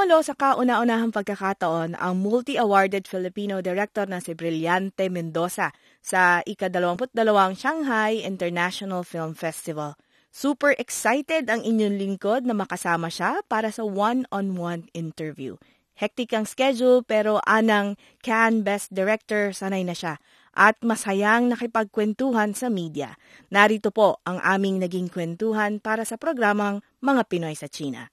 Dumalo sa kauna-unahang pagkakataon ang multi-awarded Filipino director na si Brillante Mendoza sa ika-22 Shanghai International Film Festival. Super excited ang inyong lingkod na makasama siya para sa one-on-one interview. Hectic ang schedule pero anang Can Best Director sanay na siya at masayang nakipagkwentuhan sa media. Narito po ang aming naging kwentuhan para sa programang Mga Pinoy sa China.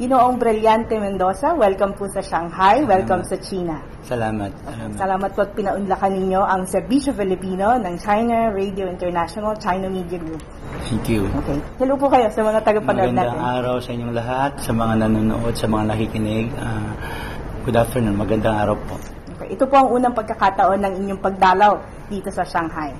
Ginoong Brillante Mendoza, welcome po sa Shanghai, welcome sa China. Salamat. Salamat. Salamat po at pinaunlakan ninyo ang Serbisyo Filipino ng China Radio International China Media Group. Thank you. Okay. Hello po kayo sa mga tagapanood Magandang natin. araw sa inyong lahat, sa mga nanonood, sa mga nakikinig. Ah, good afternoon, magandang araw po. Okay. Ito po ang unang pagkakataon ng inyong pagdalaw dito sa Shanghai.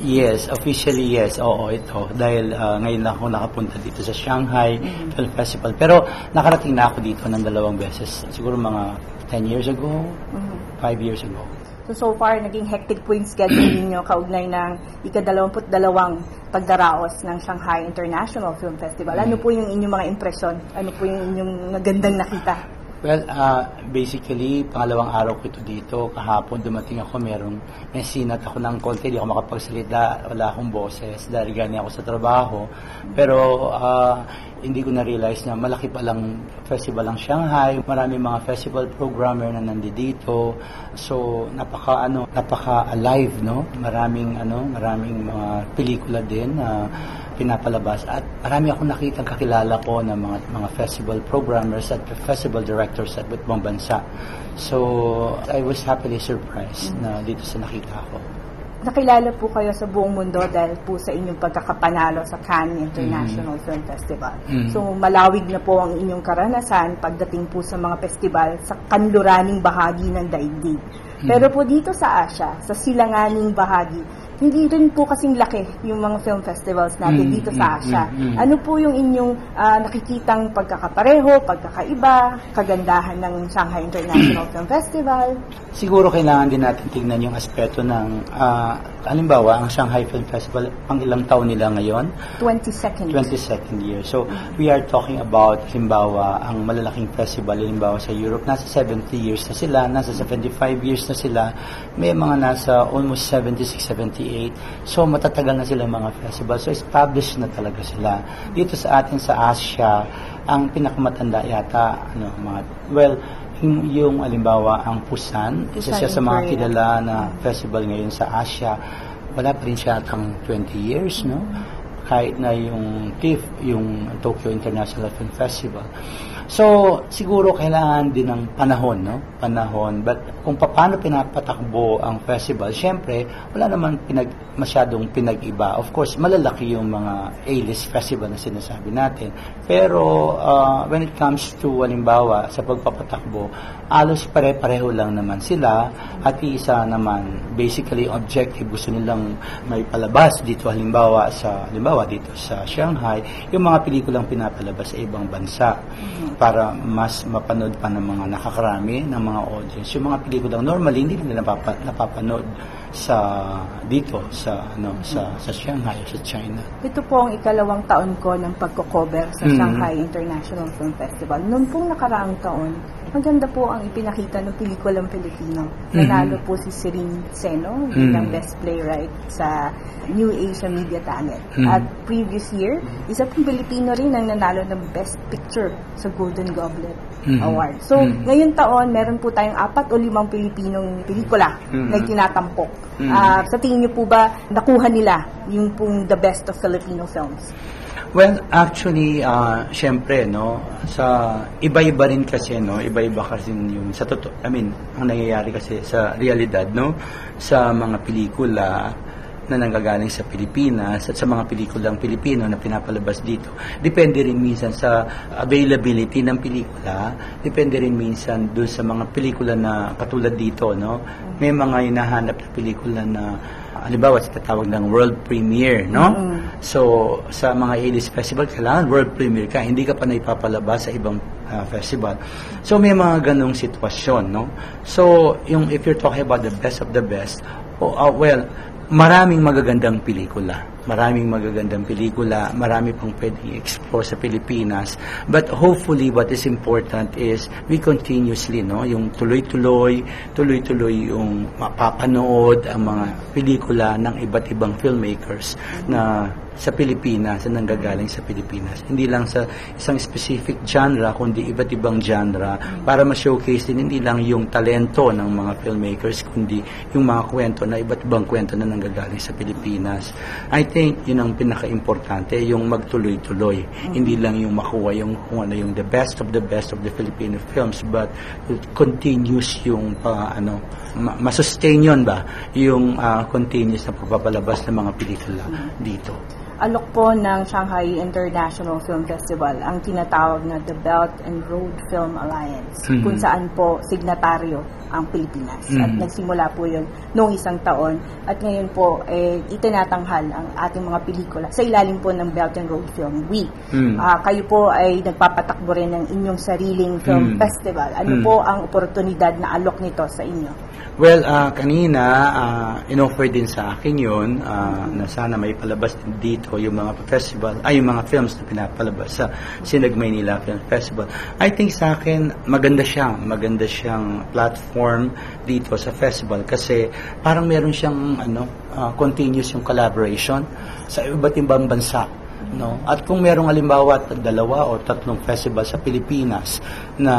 Yes, officially yes. Oo, ito. Dahil ah, ngayon ako nakapunta dito sa Shanghai Mm-hmm. Film Festival. Pero nakarating na ako dito ng dalawang beses. Siguro mga 10 years ago, Mhm. 5 years ago. So, so far, naging hectic po yung schedule ninyo kaugnay ng ika-dalawamput-dalawang pagdaraos ng Shanghai International Film Festival. Ano po yung inyong mga impresyon? Ano po yung inyong magandang nakita? Well, ah, basically, pangalawang araw ko ito dito. Kahapon dumating ako, merong, may sinat ako ng konti, di ako makapagsalita, wala akong boses, dahil galing ako sa trabaho. Pero, ah, hindi ko na-realize na malaki palang festival ang Shanghai. Marami mga festival programmer na nandito. So, napaka, ano, napaka alive, no? Maraming, ano, maraming mga pelikula din na pinapalabas at marami akong nakita kakilala ko ng mga mga festival programmers at festival directors at iba't ibang bansa. So, I was happily surprised na dito sa nakita ko. Nakilala po kayo sa buong mundo dahil po sa inyong pagkakapanalo sa Cannes International Film Festival. Mhm. So malawig na po ang inyong karanasan pagdating po sa mga festival sa kanluraning bahagi ng daigdig. Pero po dito sa Asia, sa silanganing bahagi, hindi rin po kasing laki yung mga film festivals natin Mhm, dito sa mhm, Asia. mhm. Ano po yung inyong ah, nakikitang pagkakapareho, pagkakaiba, kagandahan ng Shanghai International Film Festival? Siguro kailangan din natin tingnan yung aspeto ng, ah, halimbawa, ang Shanghai Film Festival, pang ilang taon nila ngayon? 22nd. 22nd year. So, we are talking about, halimbawa, ang malalaking festival, halimbawa sa Europe, nasa 70 years na sila, nasa 75 years na sila, may mga nasa almost 76, 78. So, matatagal na sila mga festival. So, established na talaga sila. Dito sa atin sa Asia, ang pinakamatanda yata, ano, mga, well, yung, yung alimbawa, ang Busan, isa siya sa mga kilala na festival ngayon sa Asia, wala pa rin siya atang 20 years, no? kahit na yung TIFF, yung Tokyo International Film Festival. So, siguro kailangan din ng panahon, no? Panahon. But kung paano pinapatakbo ang festival, syempre, wala naman pinag, masyadong pinag-iba. Of course, malalaki yung mga A-list festival na sinasabi natin. Pero, uh, when it comes to, halimbawa, sa pagpapatakbo, alos pare-pareho lang naman sila at isa naman, basically, objective, gusto nilang may palabas dito, halimbawa, sa, halimbawa, dito sa Shanghai, yung mga pelikulang pinapalabas sa ibang bansa para mas mapanood pa ng mga nakakarami ng mga audience. Yung mga pelikulang normally hindi nila napapa, napapanood sa dito sa ano sa sa Shanghai sa China. Ito po ang ikalawang taon ko ng pagko-cover sa Mhm. Shanghai International Film Festival. Noon pong nakaraang taon, maganda po ang ipinakita ng pelikulang Pilipino. Nanalo po si Serene Seno bilang Mhm. Best Playwright sa New Asia Media Talent. Mhm. At previous year, isa pong Pilipino rin ang nanalo ng Best Picture sa Golden Goblet Mhm. Award. So, Mhm. ngayon taon, meron po tayong apat o limang Pilipinong pelikula Mhm. na tinatampok. Mhm. Ah, sa tingin niyo po ba nakuha nila yung pong the best of Filipino films? Well, actually, uh, syempre, no, sa iba-iba rin kasi, no, iba-iba kasi yung sa totoo, I mean, ang nangyayari kasi sa realidad, no, sa mga pelikula, na nanggagaling sa Pilipinas at sa mga pelikulang Pilipino na pinapalabas dito. Depende rin minsan sa availability ng pelikula, depende rin minsan doon sa mga pelikula na katulad dito, no? May mga hinahanap na pelikula na halimbawa sa tatawag ng world premiere, no? Mm-hmm. So, sa mga A-list festival, kailangan world premiere ka, hindi ka pa naipapalabas sa ibang uh, festival. So, may mga ganong sitwasyon, no? So, yung if you're talking about the best of the best, oh, uh, well, maraming magagandang pelikula. Maraming magagandang pelikula, marami pang pwedeng explore sa Pilipinas. But hopefully, what is important is we continuously, no, yung tuloy-tuloy, tuloy-tuloy yung mapapanood ang mga pelikula ng iba't ibang filmmakers na sa Pilipinas, na nanggagaling sa Pilipinas. Hindi lang sa isang specific genre, kundi iba't ibang genre para ma-showcase din hindi lang yung talento ng mga filmmakers, kundi yung mga kwento na iba't ibang kwento na nanggagaling sa Pilipinas. I think yun ang pinaka-importante, yung magtuloy-tuloy. Hindi lang yung makuha yung kung ano yung the best of the best of the Filipino films, but continuous yung pa, ano, ma- masustain yun ba? Yung ah, continuous na pagpapalabas ng mga pelikula dito. Alok po ng Shanghai International Film Festival ang tinatawag na the Belt and Road Film Alliance Mhm. kung saan po signataryo ang Pilipinas. At Mhm. nagsimula po yun noong isang taon at ngayon po eh, itinatanghal ang ating mga pelikula sa ilalim po ng Belt and Road Film Week. Mhm. Ah, kayo po ay nagpapatakbo rin ng inyong sariling film Mhm. festival. Ano Mhm. po ang oportunidad na alok nito sa inyo? Well, ah, kanina, ah, in-offer din sa akin yun ah, na sana may palabas din dito yung mga festival, ay yung mga films na pinapalabas sa Sinag Maynila Film Festival. I think sa akin, maganda siyang, maganda siyang platform dito sa festival kasi parang meron siyang ano, ah, continuous yung collaboration sa iba't ibang bansa no? At kung merong halimbawa dalawa o tatlong festival sa Pilipinas na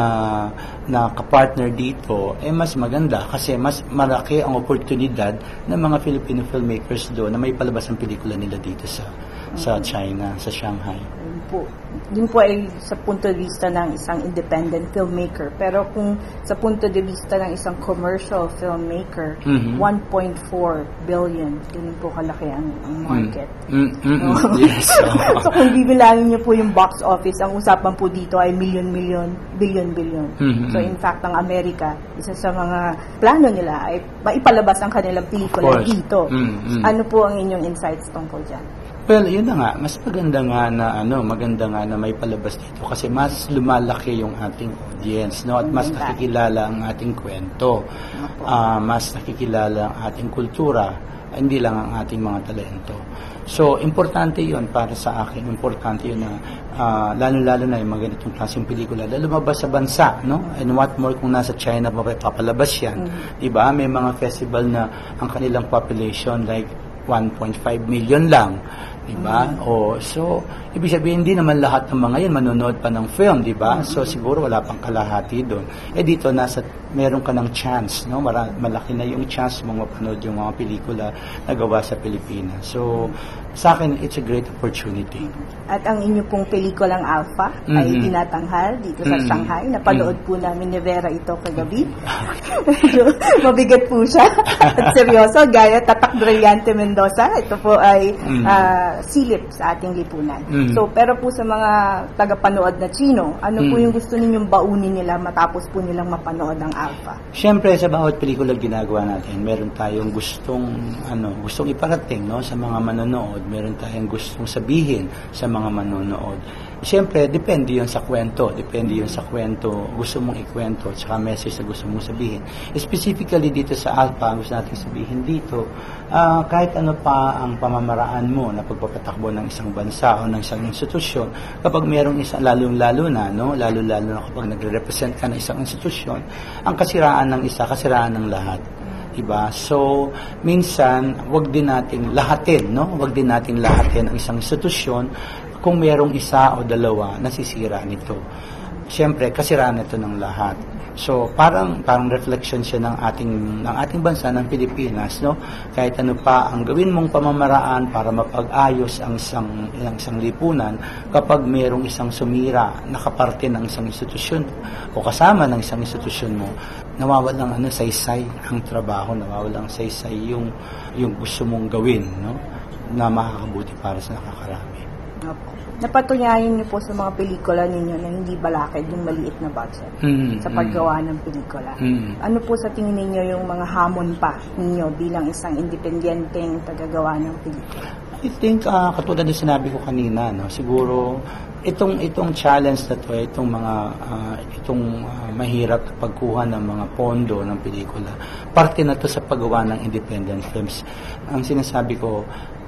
na kapartner dito eh mas maganda kasi mas malaki ang oportunidad ng mga Filipino filmmakers doon na may palabas ang pelikula nila dito sa sa China sa Shanghai po. Yun po ay sa punto de vista ng isang independent filmmaker. Pero kung sa punto de vista ng isang commercial filmmaker, Mhm. 1.4 billion, yun po kalaki ang, ang market. Mm, mm, mm, No? mm. yes so kung bibilangin niyo po yung box office, ang usapan po dito ay million-million, billion-billion. Mhm. So in fact, ang Amerika, isa sa mga plano nila ay maipalabas ang kanilang pelikula dito. Mm, mm. Ano po ang inyong insights tungkol dyan? Well, yun na nga, mas maganda nga na ano, maganda nga na may palabas dito kasi mas lumalaki yung ating audience, no? At mas nakikilala ang ating kwento. Ah, mas nakikilala ang ating kultura, hindi lang ang ating mga talento. So, importante yun para sa akin. Importante yun na ah, lalo-lalo na yung mga ganitong klaseng pelikula na lumabas sa bansa, no? And what more kung nasa China pa papalabas yan. Diba? May mga festival na ang kanilang population like 1.5 million lang. Diba? O, so, ibig sabihin, hindi naman lahat ng mga yan manonood pa ng film, diba? So, siguro wala pang kalahati doon. Eh, dito, nasa, meron ka ng chance, no? Mara, malaki na yung chance mong mapanood yung mga pelikula na gawa sa Pilipinas. So, sa akin, it's a great opportunity. At ang inyo pong pelikulang Alpha ay Mhm. tinatanghal dito sa Mhm. Shanghai. Napanood po namin ni Vera ito kagabi. Mabigat po siya at seryoso. Gaya Tatak Brillante Mendoza. Ito po ay Mhm. Ah, silip sa ating lipunan. Mhm. So, pero po sa mga tagapanood na Chino, ano po Mhm. yung gusto ninyong baunin nila matapos po nilang mapanood ang Alpha? Siyempre sa bawat pelikula ginagawa natin, meron tayong gustong ano, gustong iparating no sa mga manonood, meron tayong gustong sabihin sa mga manonood. Siyempre, depende 'yon sa kwento, depende 'yon sa kwento, gusto mong ikwento at saka message na gusto mong sabihin. Specifically dito sa Alpha, ang gusto nating sabihin dito, ah, kahit ano pa ang pamamaraan mo na pagpapatakbo ng isang bansa o ng isang institusyon, kapag merong isang lalong-lalo na, no, lalo-lalo na kapag nagre-represent ka ng isang institusyon, ang kasiraan ng isa, kasiraan ng lahat. Diba? So, minsan, wag din nating lahatin, no? Wag din nating lahatin ang isang institusyon kung merong isa o dalawa nasisira nito. Siyempre, kasiraan ito ng lahat. So, parang parang reflection siya ng ating ng ating bansa ng Pilipinas, no? Kahit ano pa ang gawin mong pamamaraan para mapag-ayos ang isang ang isang lipunan kapag mayroong isang sumira nakaparte ng isang institusyon o kasama ng isang institusyon mo, nawawalang ano, saysay ang trabaho, nawawalang saysay yung, yung gusto mong gawin, no? na makakabuti para sa nakakarami. Napatunayan niyo po sa mga pelikula ninyo na hindi balakid yung maliit na budget Mm, sa paggawa ng pelikula. Mm. Ano po sa tingin ninyo yung mga hamon pa ninyo bilang isang independenteng tagagawa ng pelikula? I think ah, katulad ng sinabi ko kanina, no, siguro itong itong challenge na to, itong mga ah, itong ah, mahirap pagkuha ng mga pondo ng pelikula. Parte na to sa paggawa ng independent films. Ang sinasabi ko,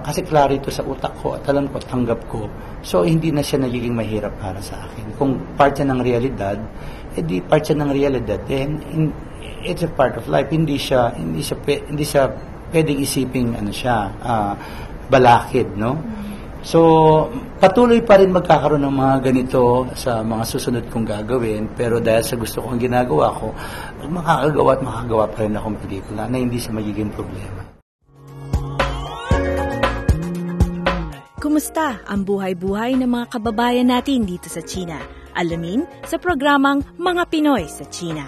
kasi klaro ito sa utak ko at alam ko, tanggap ko. So, hindi na siya nagiging mahirap para sa akin. Kung part siya ng realidad, edi part siya ng realidad. Then, in- it's a part of life. Hindi siya, hindi siya, hindi siya pwedeng isiping ano siya, ah, balakid, no? So, patuloy pa rin magkakaroon ng mga ganito sa mga susunod kong gagawin, pero dahil sa gusto kong ginagawa ko, makakagawa at makagawa pa rin akong pelikula na hindi siya magiging problema. Kumusta ang buhay-buhay ng mga kababayan natin dito sa China? Alamin sa programang Mga Pinoy sa China.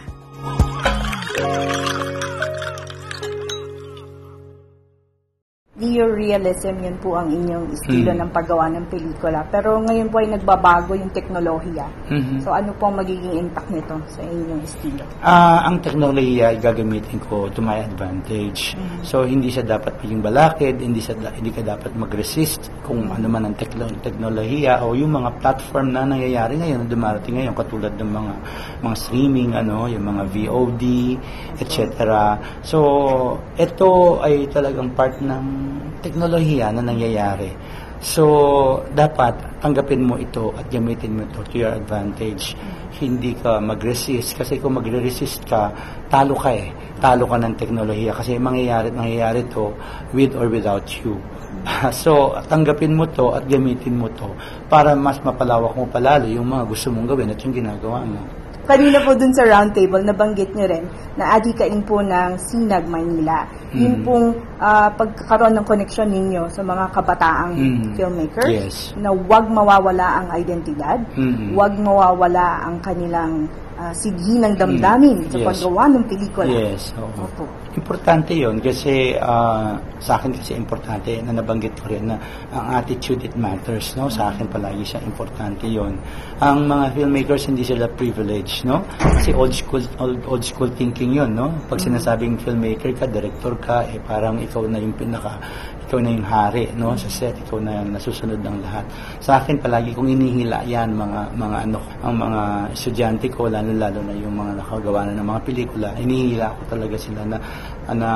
Neorealism, yun po ang inyong estilo Hmm. ng paggawa ng pelikula. Pero ngayon po ay nagbabago yung teknolohiya. Mhm. So ano po ang magiging impact nito sa inyong estilo? Ah, ang teknolohiya ay gagamitin ko to my advantage. So hindi siya dapat maging balakid, hindi siya hindi ka dapat mag-resist kung ano man ang tekno- teknolohiya o yung mga platform na nangyayari ngayon, na dumarating ngayon katulad ng mga mga streaming ano, yung mga VOD, etc. So ito ay talagang part ng teknolohiya na nangyayari. So, dapat tanggapin mo ito at gamitin mo ito to your advantage. Hindi ka mag-resist kasi kung magre-resist ka, talo ka eh. Talo ka ng teknolohiya kasi mangyayari at mangyayari to with or without you. so, tanggapin mo to at gamitin mo to para mas mapalawak mo palalo yung mga gusto mong gawin at yung ginagawa mo. Kanina po dun sa roundtable, nabanggit nyo rin na adikain po ng Sinag, Manila. Mm. pong ah, pagkakaroon ng koneksyon ninyo sa mga kabataang Mm. filmmakers Yes. na huwag mawawala ang identidad, Mm. huwag mawawala ang kanilang uh, sighi ng damdamin sa Yes. paggawa ng pelikula. Yes, oo. Opo. Importante yon kasi ah, sa akin kasi importante na nabanggit ko rin na ang attitude it matters, no? Sa akin palagi siya importante yon. Ang mga filmmakers hindi sila privileged, no? Kasi old school old, old school thinking yon, no? Pag sinasabing filmmaker ka, director ka, eh parang ikaw na yung pinaka ikaw na yung hari, no? Sa set, ikaw na yung nasusunod ng lahat. Sa akin palagi kong inihila yan mga mga ano, ang mga estudyante ko lalo lalo na yung mga nakagawa na ng mga pelikula, inihila ko talaga sila na na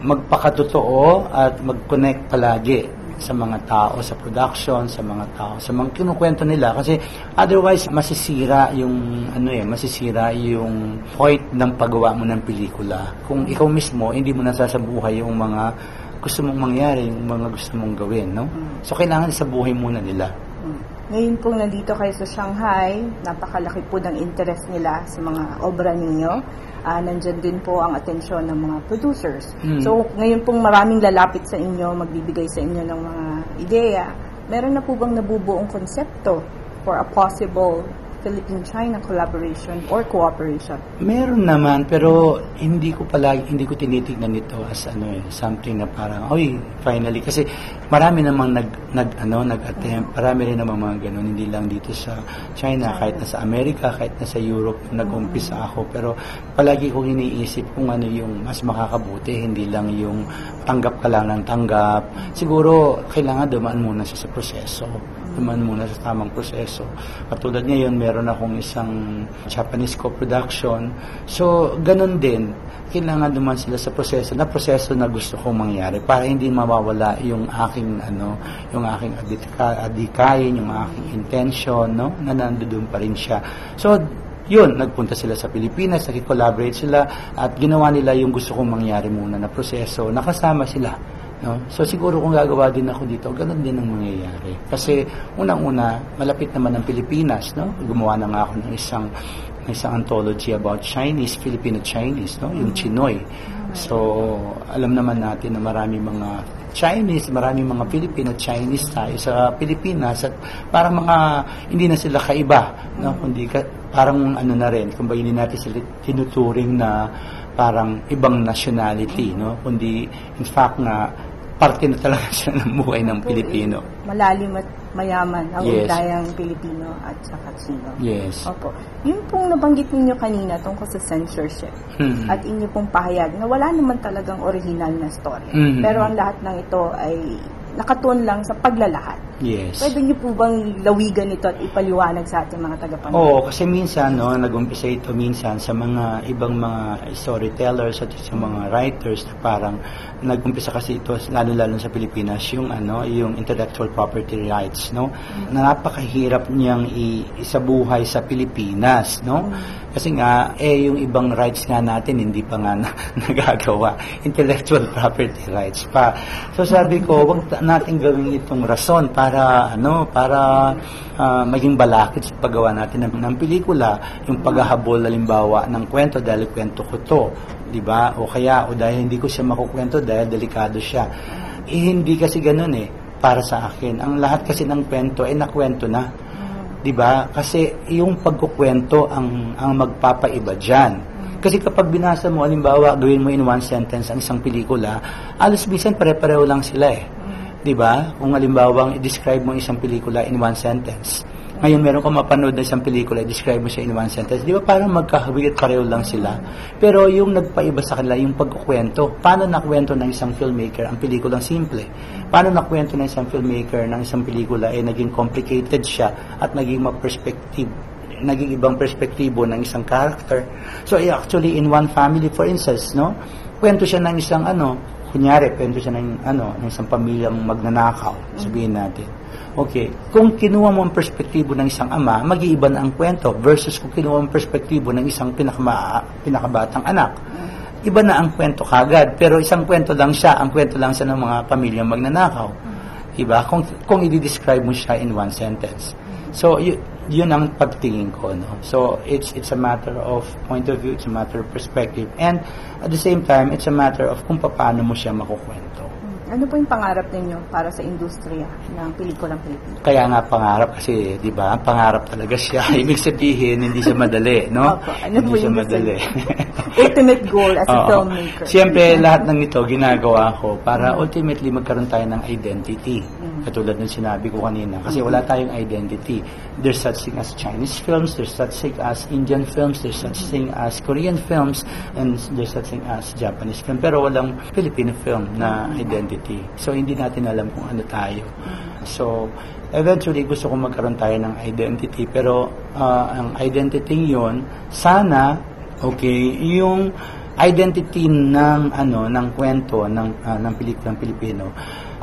magpakatotoo at mag-connect palagi sa mga tao sa production, sa mga tao, sa mga kinukwento nila kasi otherwise masisira yung ano eh, masisira yung point ng paggawa mo ng pelikula. Kung ikaw mismo hindi mo nasasabuhay yung mga gusto mong mangyari, yung mga gusto mong gawin, no? So kailangan sa buhay muna nila. Mm. Ngayon pong nandito kayo sa Shanghai, napakalaki po ng interest nila sa mga obra ninyo. Ah, nandyan din po ang atensyon ng mga producers. Mm. So, ngayon pong maraming lalapit sa inyo, magbibigay sa inyo ng mga ideya. Meron na po bang nabubuong konsepto for a possible Philippine-China collaboration or cooperation? Meron naman pero hindi ko palagi hindi ko tinitingnan ito as ano eh something na parang oy finally kasi marami namang nag nag ano nag-attempt. Marami rin namang mga ganun. Hindi lang dito sa China kahit na sa Amerika kahit na sa Europe nag-umpisa ako. Pero palagi kong iniisip kung ano yung mas makakabuti. Hindi lang yung tanggap ka lang ng tanggap. Siguro kailangan dumaan muna siya sa proseso. Dumaan muna sa tamang proseso. Katulad ngayon meron akong isang Japanese co-production. So ganun din. Kailangan duman sila sa proseso na proseso na gusto kong mangyari para hindi mawawala yung aking ano yung aking adika, adikain yung aking intention no na nandoon pa rin siya so yun, nagpunta sila sa Pilipinas, nag-collaborate sila at ginawa nila yung gusto kong mangyari muna na proseso, nakasama sila. No? So siguro kung gagawa din ako dito, ganun din ang mangyayari. Kasi unang-una, malapit naman ang Pilipinas, no? Gumawa na nga ako ng isang ng isang anthology about Chinese, Filipino Chinese, no? Yung Chinoy. So, alam naman natin na marami mga Chinese, marami mga Filipino Chinese tayo sa Pilipinas at parang mga hindi na sila kaiba, no? Kundi ka, parang ano na rin, kung hindi natin sila tinuturing na parang ibang nationality, no? Kundi in fact nga parte na talaga siya ng buhay ng Pilipino. Malalim at mayaman ang Yes. ugayang Pilipino at saka Chino. Yes. Opo. Yung pong nabanggit ninyo kanina tungkol sa censorship Hmm. at inyo pong pahayag na wala naman talagang original na story. Mhm. Pero ang lahat ng ito ay nakatuon lang sa paglalahad. Yes. Pwede niyo po bang lawigan ito at ipaliwanag sa ating mga tagapanood? Oo, kasi minsan, no, nag-umpisa ito minsan sa mga ibang mga storytellers at sa mga writers na parang nag-umpisa kasi ito, lalo-lalo sa Pilipinas, yung ano, yung intellectual property rights, no? Na napakahirap niyang isabuhay sa Pilipinas, no? Kasi nga, eh, yung ibang rights nga natin, hindi pa nga na, nagagawa. Intellectual property rights pa. So sabi ko, wag ta- natin gawin itong rason para, ano, para ah, maging balakid sa paggawa natin ng, ng pelikula, yung paghahabol, halimbawa, ng kwento dahil kwento ko to, di ba? O kaya, o dahil hindi ko siya makukwento dahil delikado siya. Eh, hindi kasi ganun eh, para sa akin. Ang lahat kasi ng kwento, eh, nakwento na. 'di ba? Kasi yung pagkukwento ang ang magpapaiba diyan. Kasi kapag binasa mo, halimbawa, gawin mo in one sentence ang isang pelikula, alos minsan pare-pareho lang sila eh. 'Di ba? Kung halimbawa, i-describe mo isang pelikula in one sentence. Ngayon, meron kang mapanood na isang pelikula, i-describe mo siya in one sentence. Di ba parang magkahawig pareho lang sila? Pero yung nagpaiba sa kanila, yung pagkukwento, paano nakwento ng isang filmmaker ang pelikulang simple? Paano nakwento ng isang filmmaker ng isang pelikula ay naging complicated siya at naging ma-perspective naging ibang perspektibo ng isang character. So, eh, actually, in one family, for instance, no, kwento siya ng isang ano, kunyari, kwento siya ng, ano, ng isang pamilyang magnanakaw, sabihin natin. Okay, kung kinuha mo ang perspektibo ng isang ama, mag-iiba na ang kwento versus kung kinuha mo ang perspektibo ng isang pinakama, pinakabatang anak. Iba na ang kwento kagad, pero isang kwento lang siya, ang kwento lang siya ng mga pamilyang magnanakaw. Diba? Kung, kung i-describe mo siya in one sentence. So, y- yun ang pagtingin ko. No? So, it's, it's a matter of point of view, it's a matter of perspective. And at the same time, it's a matter of kung paano mo siya makukwento. Ano po yung pangarap ninyo para sa industriya ng pelikulang Pilipino? Kaya nga pangarap kasi, di ba? Pangarap talaga siya. Ibig sabihin, hindi siya madali, no? Opo. Ano hindi po siya madali. Ultimate goal as a Oo. filmmaker. Siyempre, lahat ng ito ginagawa ko para ultimately magkaroon tayo ng identity. Katulad ng sinabi ko kanina. Kasi wala tayong identity. There's such thing as Chinese films, there's such thing as Indian films, there's such thing as Korean films, and there's such thing as Japanese film. Pero walang Filipino film na identity. So, hindi natin alam kung ano tayo. So, eventually, gusto ko magkaroon tayo ng identity. Pero, ah, ang identity yon sana, okay, yung identity ng ano ng kwento ng ah, ng pelikulang Pilipino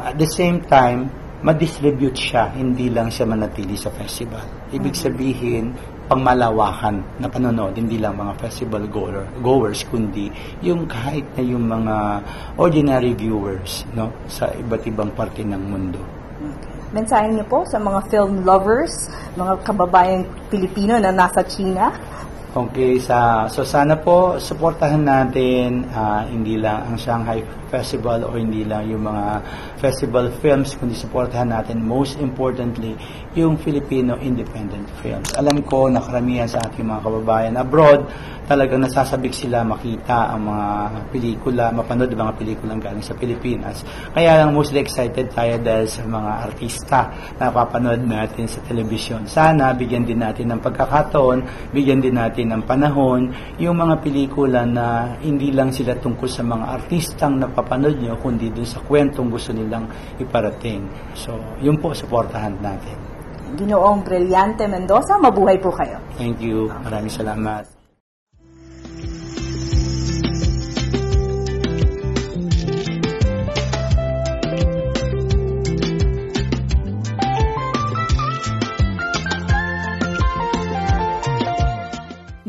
at the same time ma-distribute siya hindi lang siya manatili sa festival. Ibig sabihin pangmalawakan na panonood hindi lang mga festival goer, goers kundi yung kahit na yung mga ordinary viewers no sa iba't ibang parte ng mundo. Mensahe niyo po sa mga film lovers, mga kababayang Pilipino na nasa China. Okay, sa so sana po suportahan natin ah, hindi lang ang Shanghai Festival o hindi lang yung mga festival films kundi suportahan natin most importantly yung Filipino independent films. Alam ko na karamihan sa ating mga kababayan abroad talagang nasasabik sila makita ang mga pelikula, mapanood ang mga pelikulang galing sa Pilipinas. Kaya lang mostly excited tayo dahil sa mga artista na papanood natin sa telebisyon. Sana bigyan din natin ng pagkakataon, bigyan din natin ng panahon yung mga pelikula na hindi lang sila tungkol sa mga artistang napapanood nyo, kundi dun sa kwentong gusto nilang iparating. So, yun po, supportahan natin. Ginoong Brillante Mendoza, mabuhay po kayo. Thank you. Maraming salamat.